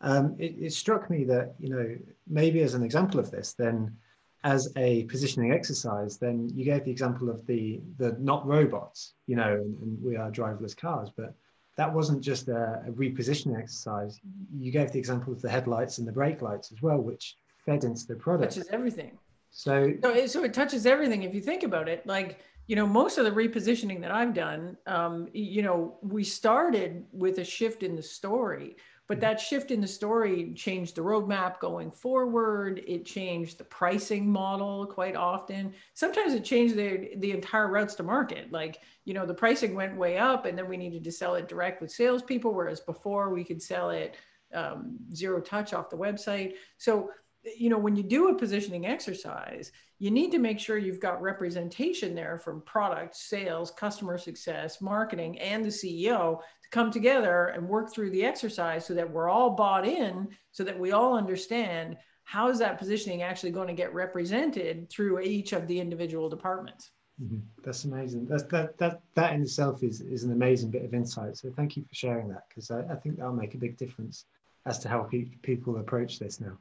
um, it, it struck me that you know maybe as an example of this then as a positioning exercise, then you gave the example of the the not robots, you know, and, and we are driverless cars, but that wasn't just a, a, repositioning exercise. You gave the example of the headlights and the brake lights as well, which fed into the product. Touches everything. So, so it, so it touches everything. If you think about it, like you know, most of the repositioning that I've done, um, you know, we started with a shift in the story but that shift in the story changed the roadmap going forward. It changed the pricing model quite often. Sometimes it changed the, the entire routes to market. Like, you know, the pricing went way up and then we needed to sell it direct with salespeople, whereas before we could sell it um, zero touch off the website. So, you know, when you do a positioning exercise, you need to make sure you've got representation there from product, sales, customer success, marketing, and the CEO come together and work through the exercise so that we're all bought in so that we all understand how is that positioning actually going to get represented through each of the individual departments. Mm-hmm. that's amazing. That's, that that that in itself is is an amazing bit of insight. So thank you for sharing that because I, I, think that'll make a big difference as to how pe- people approach this now.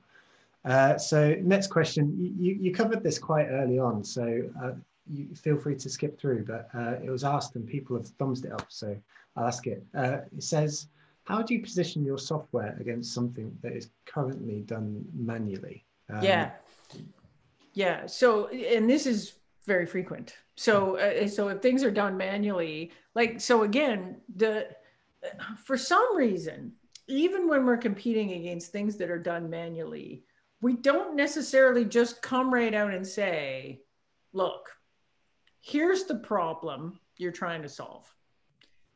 Uh, so next question you, you covered this quite early on. So uh, you feel free to skip through but uh, it was asked and people have thumbs it up so I'll ask it. Uh, it says, how do you position your software against something that is currently done manually? Um, yeah. Yeah. So, and this is very frequent. So, uh, so if things are done manually, like, so again, the, for some reason, even when we're competing against things that are done manually, we don't necessarily just come right out and say, look, here's the problem you're trying to solve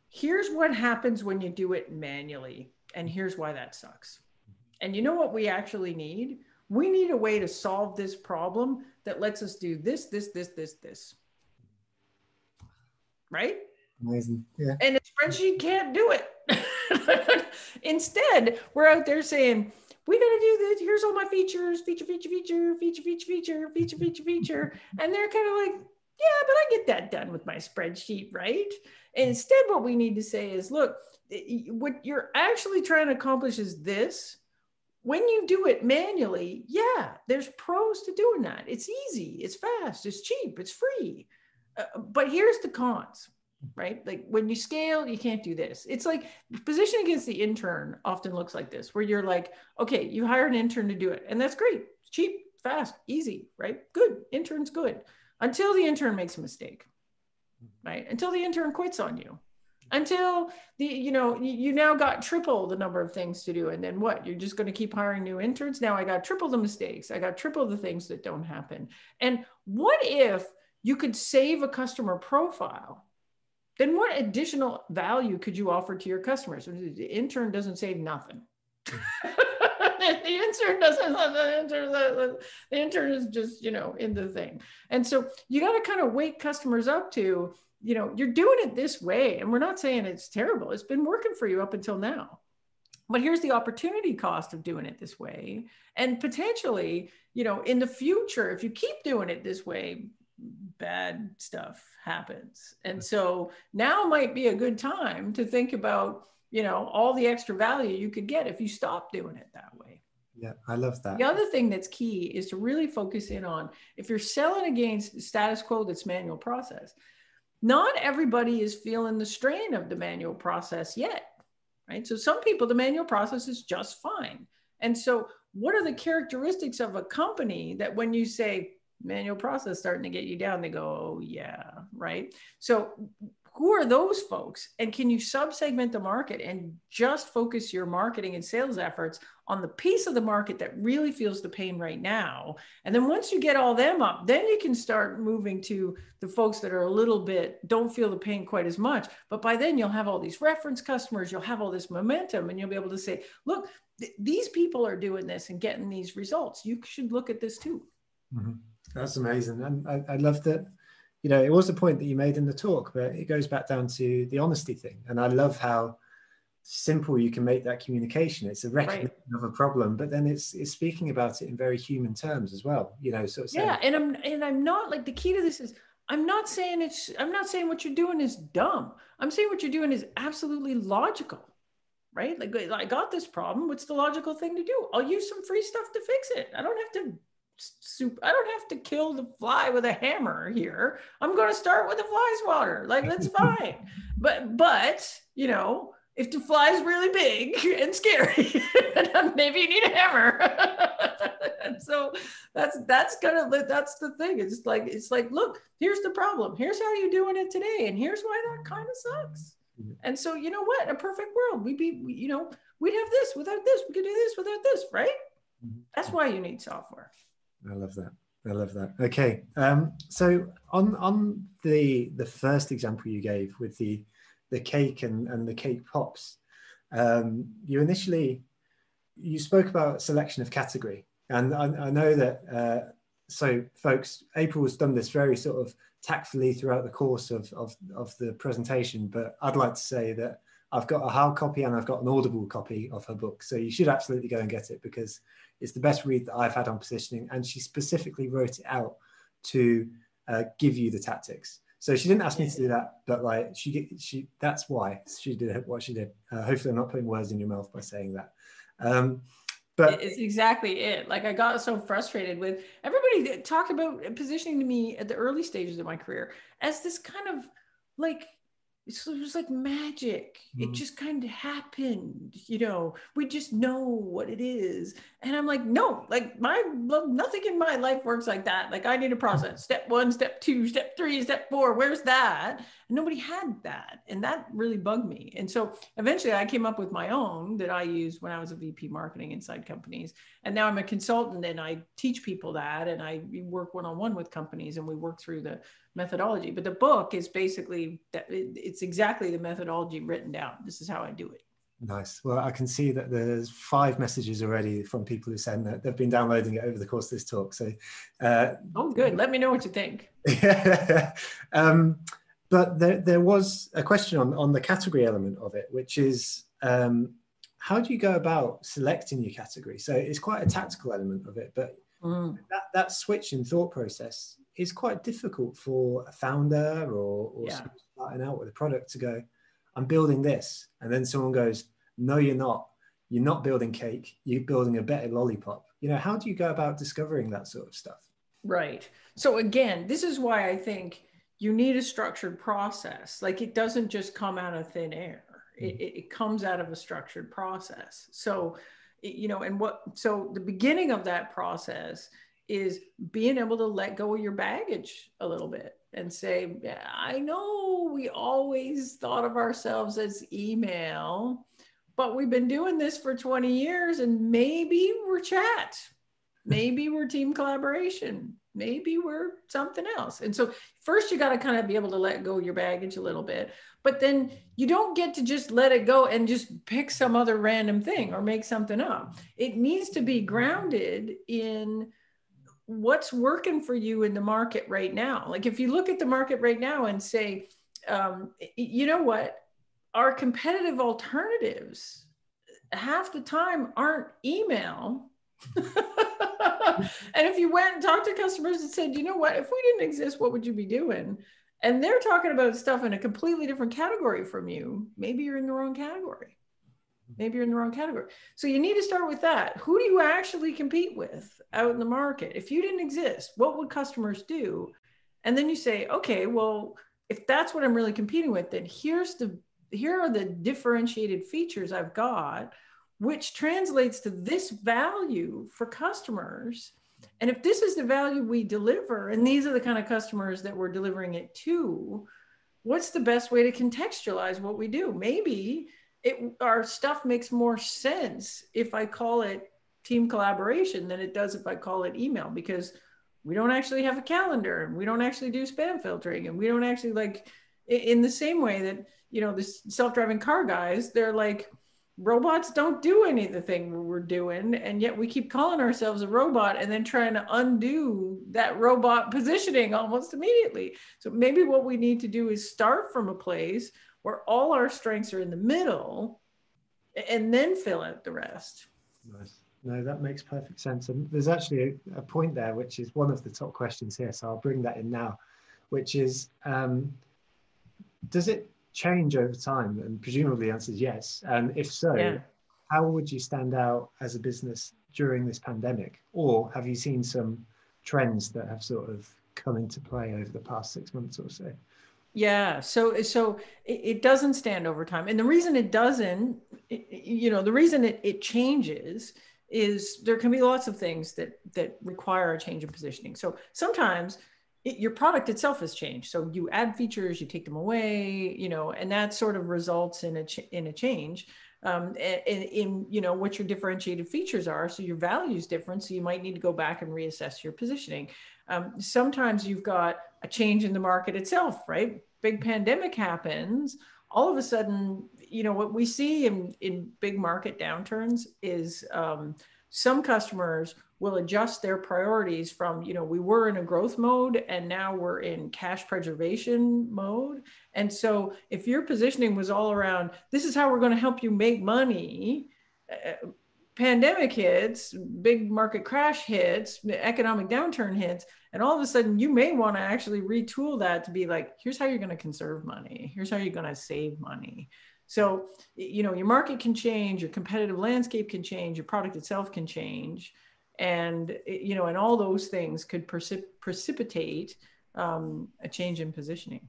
here's what happens when you do it manually, and here's why that sucks. And you know what we actually need? We need a way to solve this problem that lets us do this, this, this, this, this. Right? Amazing. Yeah. And a spreadsheet can't do it. Instead, we're out there saying, we got to do this. Here's all my features, feature, feature, feature, feature, feature, feature, feature, feature, feature. And they're kind of like, yeah, but I get that done with my spreadsheet, right? Instead, what we need to say is, look, what you're actually trying to accomplish is this. When you do it manually, yeah, there's pros to doing that. It's easy, it's fast, it's cheap, it's free. Uh, but here's the cons, right? Like when you scale, you can't do this. It's like position against the intern often looks like this, where you're like, okay, you hire an intern to do it, and that's great, cheap, fast, easy, right? Good, intern's good until the intern makes a mistake, right? Until the intern quits on you, until the you know you now got triple the number of things to do, and then what? You're just going to keep hiring new interns. Now I got triple the mistakes. I got triple the things that don't happen. And what if you could save a customer profile? Then what additional value could you offer to your customers? The intern doesn't save nothing. the intern doesn't the intern, the, the intern is just you know in the thing. And so you got to kind of wake customers up to you know you're doing it this way. And we're not saying it's terrible. It's been working for you up until now. But here's the opportunity cost of doing it this way. And potentially you know in the future if you keep doing it this way bad stuff happens. And so now might be a good time to think about you know all the extra value you could get if you stop doing it that way yeah i love that the other thing that's key is to really focus in on if you're selling against status quo that's manual process not everybody is feeling the strain of the manual process yet right so some people the manual process is just fine and so what are the characteristics of a company that when you say manual process starting to get you down. They go, oh, yeah, right. So who are those folks? And can you sub-segment the market and just focus your marketing and sales efforts on the piece of the market that really feels the pain right now? And then once you get all them up then you can start moving to the folks that are a little bit don't feel the pain quite as much. But by then you'll have all these reference customers you'll have all this momentum and you'll be able to say look th- these people are doing this and getting these results. You should look at this too. Mm-hmm. that's amazing. And I, I love that you know, it was the point that you made in the talk, but it goes back down to the honesty thing. And I love how simple you can make that communication. It's a recognition right. of a problem, but then it's it's speaking about it in very human terms as well. You know, sort of saying, yeah. And I'm and I'm not like the key to this is I'm not saying it's I'm not saying what you're doing is dumb. I'm saying what you're doing is absolutely logical. Right? Like I got this problem. What's the logical thing to do? I'll use some free stuff to fix it. I don't have to soup. I don't have to kill the fly with a hammer here. I'm going to start with a fly swatter. Like that's fine. But but you know, if the fly is really big and scary, maybe you need a hammer. and so that's that's kind of that's the thing. It's like it's like look, here's the problem. Here's how you're doing it today, and here's why that kind of sucks. And so you know what? In a perfect world, we'd be you know we'd have this without this. We could do this without this, right? Mm-hmm. That's why you need software. I love that. I love that. Okay, um, so on on the the first example you gave with the the cake and, and the cake pops, um, you initially you spoke about selection of category, and I, I know that. Uh, so, folks, April has done this very sort of tactfully throughout the course of, of, of the presentation, but I'd like to say that I've got a hard copy and I've got an audible copy of her book. So you should absolutely go and get it because it's the best read that I've had on positioning. And she specifically wrote it out to uh, give you the tactics. So she didn't ask me to do that, but like she, she, that's why she did what she did. Uh, hopefully, I'm not putting words in your mouth by saying that. Um, but it's exactly it. Like I got so frustrated with everybody talked about positioning to me at the early stages of my career as this kind of like it was like magic. Mm-hmm. It just kind of happened, you know. We just know what it is, and I'm like, no, like my nothing in my life works like that. Like I need a process. Step one, step two, step three, step four. Where's that? And nobody had that, and that really bugged me. And so eventually, I came up with my own that I used when I was a VP marketing inside companies, and now I'm a consultant and I teach people that, and I work one on one with companies, and we work through the methodology. But the book is basically that it's exactly the methodology written down. This is how I do it. Nice. Well, I can see that there's five messages already from people who said that they've been downloading it over the course of this talk. So, uh, oh, good. Let me know what you think. um, but there, there was a question on, on the category element of it, which is um, how do you go about selecting your category? So it's quite a tactical element of it, but mm. that, that switch in thought process is quite difficult for a founder or, or yeah. starting out with a product to go, I'm building this. And then someone goes, No, you're not. You're not building cake. You're building a better lollipop. You know, how do you go about discovering that sort of stuff? Right. So, again, this is why I think you need a structured process. Like it doesn't just come out of thin air, mm-hmm. it comes out of a structured process. So, you know, and what, so the beginning of that process is being able to let go of your baggage a little bit and say, I know we always thought of ourselves as email, but we've been doing this for 20 years and maybe we're chat. Maybe we're team collaboration. Maybe we're something else. And so, first, you got to kind of be able to let go of your baggage a little bit. But then you don't get to just let it go and just pick some other random thing or make something up. It needs to be grounded in what's working for you in the market right now? Like if you look at the market right now and say um, you know what? Our competitive alternatives half the time aren't email. And if you went and talked to customers and said you know what? If we didn't exist what would you be doing? And they're talking about stuff in a completely different category from you. Maybe you're in the wrong category maybe you're in the wrong category. So you need to start with that. Who do you actually compete with out in the market? If you didn't exist, what would customers do? And then you say, okay, well, if that's what I'm really competing with, then here's the here are the differentiated features I've got, which translates to this value for customers. And if this is the value we deliver, and these are the kind of customers that we're delivering it to, what's the best way to contextualize what we do? Maybe it our stuff makes more sense if I call it team collaboration than it does if I call it email because we don't actually have a calendar and we don't actually do spam filtering and we don't actually like in the same way that you know the self-driving car guys they're like robots don't do any of the thing we're doing and yet we keep calling ourselves a robot and then trying to undo that robot positioning almost immediately. So maybe what we need to do is start from a place where all our strengths are in the middle and then fill out the rest nice no that makes perfect sense and there's actually a, a point there which is one of the top questions here so i'll bring that in now which is um, does it change over time? And presumably the answer is yes. And if so, yeah. how would you stand out as a business during this pandemic? Or have you seen some trends that have sort of come into play over the past six months or so? Yeah, so so it, doesn't stand over time, and the reason it doesn't, you know, the reason it, it changes is there can be lots of things that that require a change in positioning. So sometimes it, your product itself has changed. So you add features, you take them away, you know, and that sort of results in a ch- in a change um, in, in you know what your differentiated features are. So your value is different. So you might need to go back and reassess your positioning. Um, sometimes you've got a change in the market itself, right? Big pandemic happens. All of a sudden, you know what we see in in big market downturns is um, some customers will adjust their priorities from you know we were in a growth mode and now we're in cash preservation mode and so if your positioning was all around this is how we're going to help you make money uh, pandemic hits big market crash hits economic downturn hits and all of a sudden you may want to actually retool that to be like here's how you're going to conserve money. Here's how you're going to save money. So you know your market can change your competitive landscape can change your product itself can change. And you know and all those things could precip- precipitate um, a change in positioning.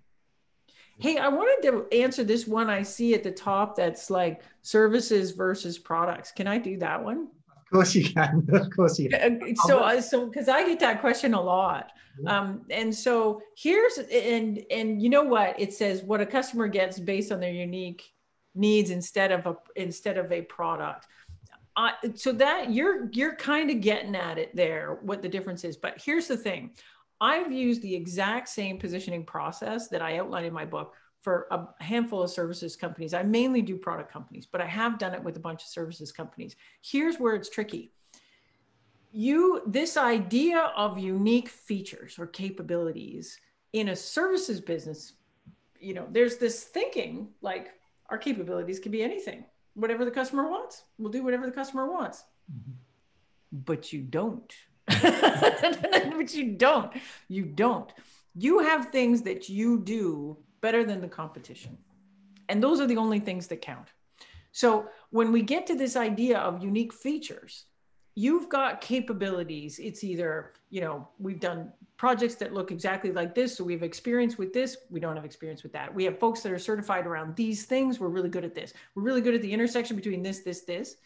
Hey i wanted to answer this one i see at the top that's like services versus products. Can i do that one course you can of course you can. uh, so uh, so because i get that question a lot. Um, and so here's and and you know what? It says what a customer gets based on their unique needs instead of a instead of a product. Uh, so that you're you're kind of getting at it there what the difference is. But here's the thing. I've used the exact same positioning process that i outlined in my book for a handful of services companies i mainly do product companies but i have done it with a bunch of services companies here's where it's tricky you this idea of unique features or capabilities in a services business you know there's this thinking like our capabilities can be anything whatever the customer wants. We'll do whatever the customer wants. Mm-hmm. But you don't. but you don't. You don't. You have things that you do better than the competition. And those are the only things that count. So when we get to this idea of unique features, you've got capabilities. It's either, you know, we've done projects that look exactly like this. So we have experience with this. We don't have experience with that. We have folks that are certified around these things. We're really good at this. We're really good at the intersection between this, this, this.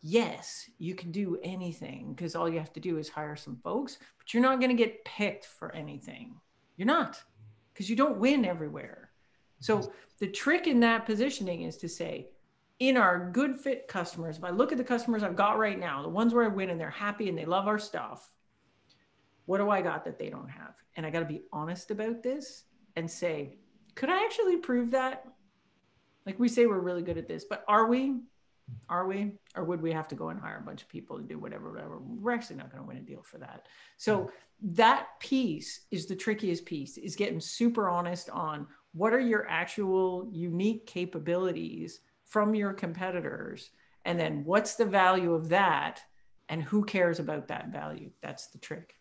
Yes, you can do anything because all you have to do is hire some folks, but you're not going to get picked for anything. You're not because you don't win everywhere. So the trick in that positioning is to say, in our good fit customers, if I look at the customers I've got right now, the ones where I win and they're happy and they love our stuff, what do I got that they don't have? And I got to be honest about this and say, could I actually prove that? Like we say we're really good at this, but are we? Are we? Or would we have to go and hire a bunch of people to do whatever, whatever? We're actually not going to win a deal for that. So that piece is the trickiest piece is getting super honest on what are your actual unique capabilities from your competitors and then what's the value of that and who cares about that value that's the trick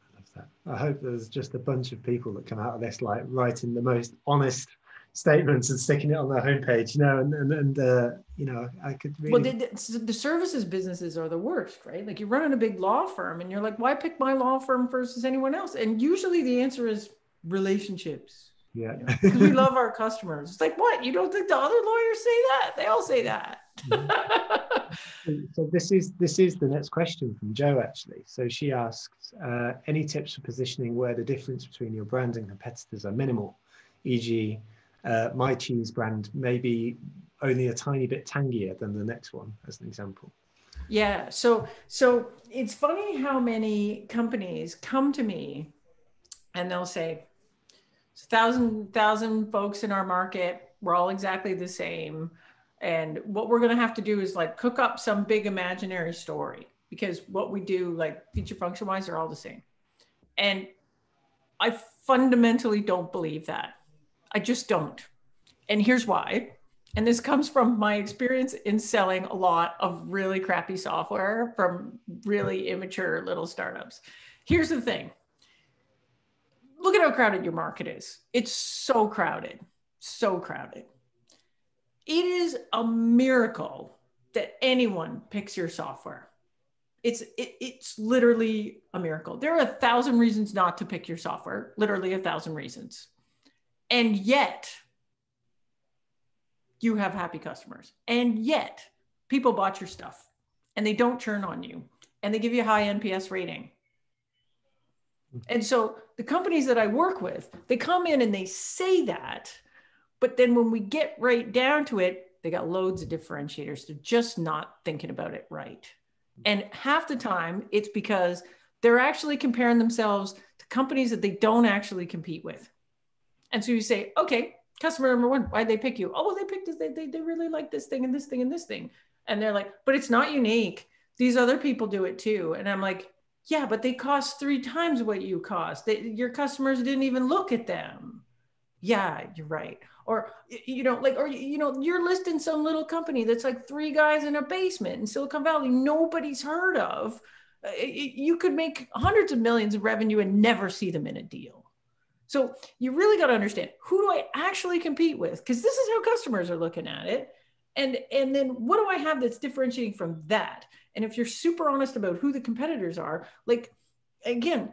I love that. I hope there's just a bunch of people that come out of this like writing the most honest statements and sticking it on their homepage, you know, and and, and uh, you know, I could really. Well, the, the, services businesses are the worst, right? Like you're running a big law firm, and you're like, why pick my law firm versus anyone else? And usually the answer is relationships. Yeah, because you know, we love our customers. It's like, what? You don't think the other lawyers say that? They all say that. so this is this is the next question from Joe actually. So she asks, uh, any tips for positioning where the difference between your brand and competitors are minimal, e.g., uh, my cheese brand may be only a tiny bit tangier than the next one, as an example. Yeah. So so it's funny how many companies come to me and they'll say, thousand thousand folks in our market, we're all exactly the same. And what we're gonna have to do is like cook up some big imaginary story because what we do, like feature function wise, are all the same. And I fundamentally don't believe that. I just don't. And here's why and this comes from my experience in selling a lot of really crappy software from really immature little startups. Here's the thing look at how crowded your market is. It's so crowded, so crowded. It is a miracle that anyone picks your software. It's it, it's literally a miracle. There are a thousand reasons not to pick your software, literally a thousand reasons. And yet, you have happy customers. And yet, people bought your stuff and they don't churn on you and they give you a high NPS rating. And so the companies that I work with, they come in and they say that, but then when we get right down to it, they got loads of differentiators. They're just not thinking about it right. And half the time, it's because they're actually comparing themselves to companies that they don't actually compete with. And so you say, okay, customer number one, why'd they pick you? Oh, well, they picked this. They, they, they really like this thing and this thing and this thing. And they're like, but it's not unique. These other people do it too. And I'm like, yeah, but they cost three times what you cost. They, your customers didn't even look at them. Yeah, you're right. Or, you know, like, or, you know, you're listing some little company that's like three guys in a basement in Silicon Valley, nobody's heard of. Uh, you could make hundreds of millions of revenue and never see them in a deal. So you really got to understand who do I actually compete with? Because this is how customers are looking at it. And, and then what do I have that's differentiating from that? And if you're super honest about who the competitors are, like again,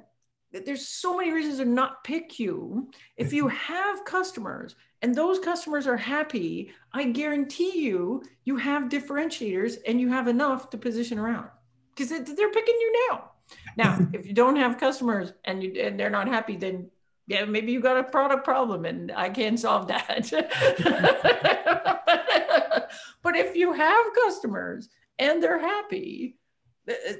there's so many reasons to not pick you. If you have customers and those customers are happy, I guarantee you, you have differentiators and you have enough to position around because they're picking you now. Now, if you don't have customers and you and they're not happy, then yeah, maybe you got a product problem and I can't solve that. but if you have customers and they're happy,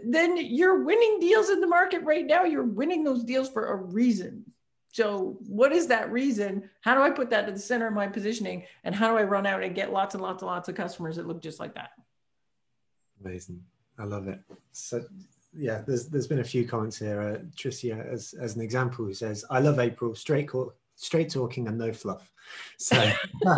then you're winning deals in the market right now. You're winning those deals for a reason. So, what is that reason? How do I put that at the center of my positioning? And how do I run out and get lots and lots and lots of customers that look just like that? Amazing. I love it. So, yeah, there's there's been a few comments here. Uh, Tricia, as as an example, who says, "I love April, straight straight talking and no fluff." So.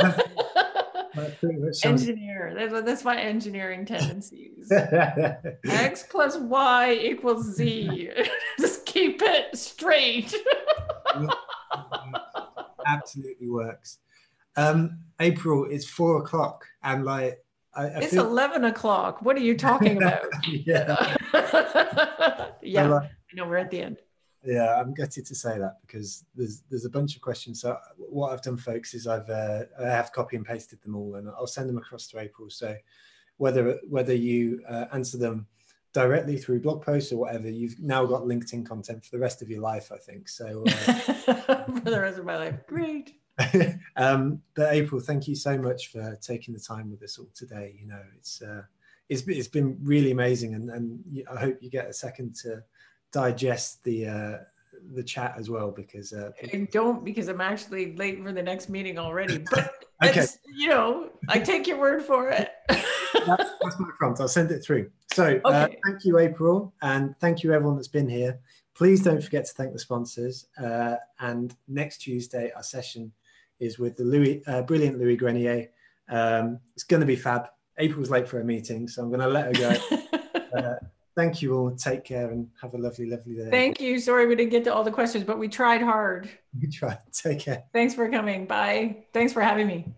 Engineer. That's, that's my engineering tendencies. X plus Y equals Z. Just keep it straight. Absolutely works. Um, April, it's four o'clock, and like I, I it's feel... 11 o'clock. What are you talking about? yeah. yeah. Like, I know we're at the end. Yeah, I'm gutted to say that because there's there's a bunch of questions. So what I've done, folks, is I've uh, I have copy and pasted them all, and I'll send them across to April. So whether whether you uh, answer them directly through blog posts or whatever, you've now got LinkedIn content for the rest of your life. I think so. Uh, for the rest of my life, great. um, but April, thank you so much for taking the time with us all today. You know, it's uh, it's it's been really amazing, and and I hope you get a second to digest the uh, the chat as well because uh, I don't because I'm actually late for the next meeting already. But okay, you know, I take your word for it. that's, that's, my prompt. I'll send it through. So uh, okay. uh, thank you, April, and thank you everyone that's been here. Please don't forget to thank the sponsors. Uh, and next Tuesday, our session is with the Louis, uh, brilliant Louis Grenier. Um, it's going to be fab. April's late for a meeting, so I'm going to let her go. uh, thank you all. Take care and have a lovely, lovely day. Thank you. Sorry we didn't get to all the questions, but we tried hard. We tried. Take care. Thanks for coming. Bye. Thanks for having me.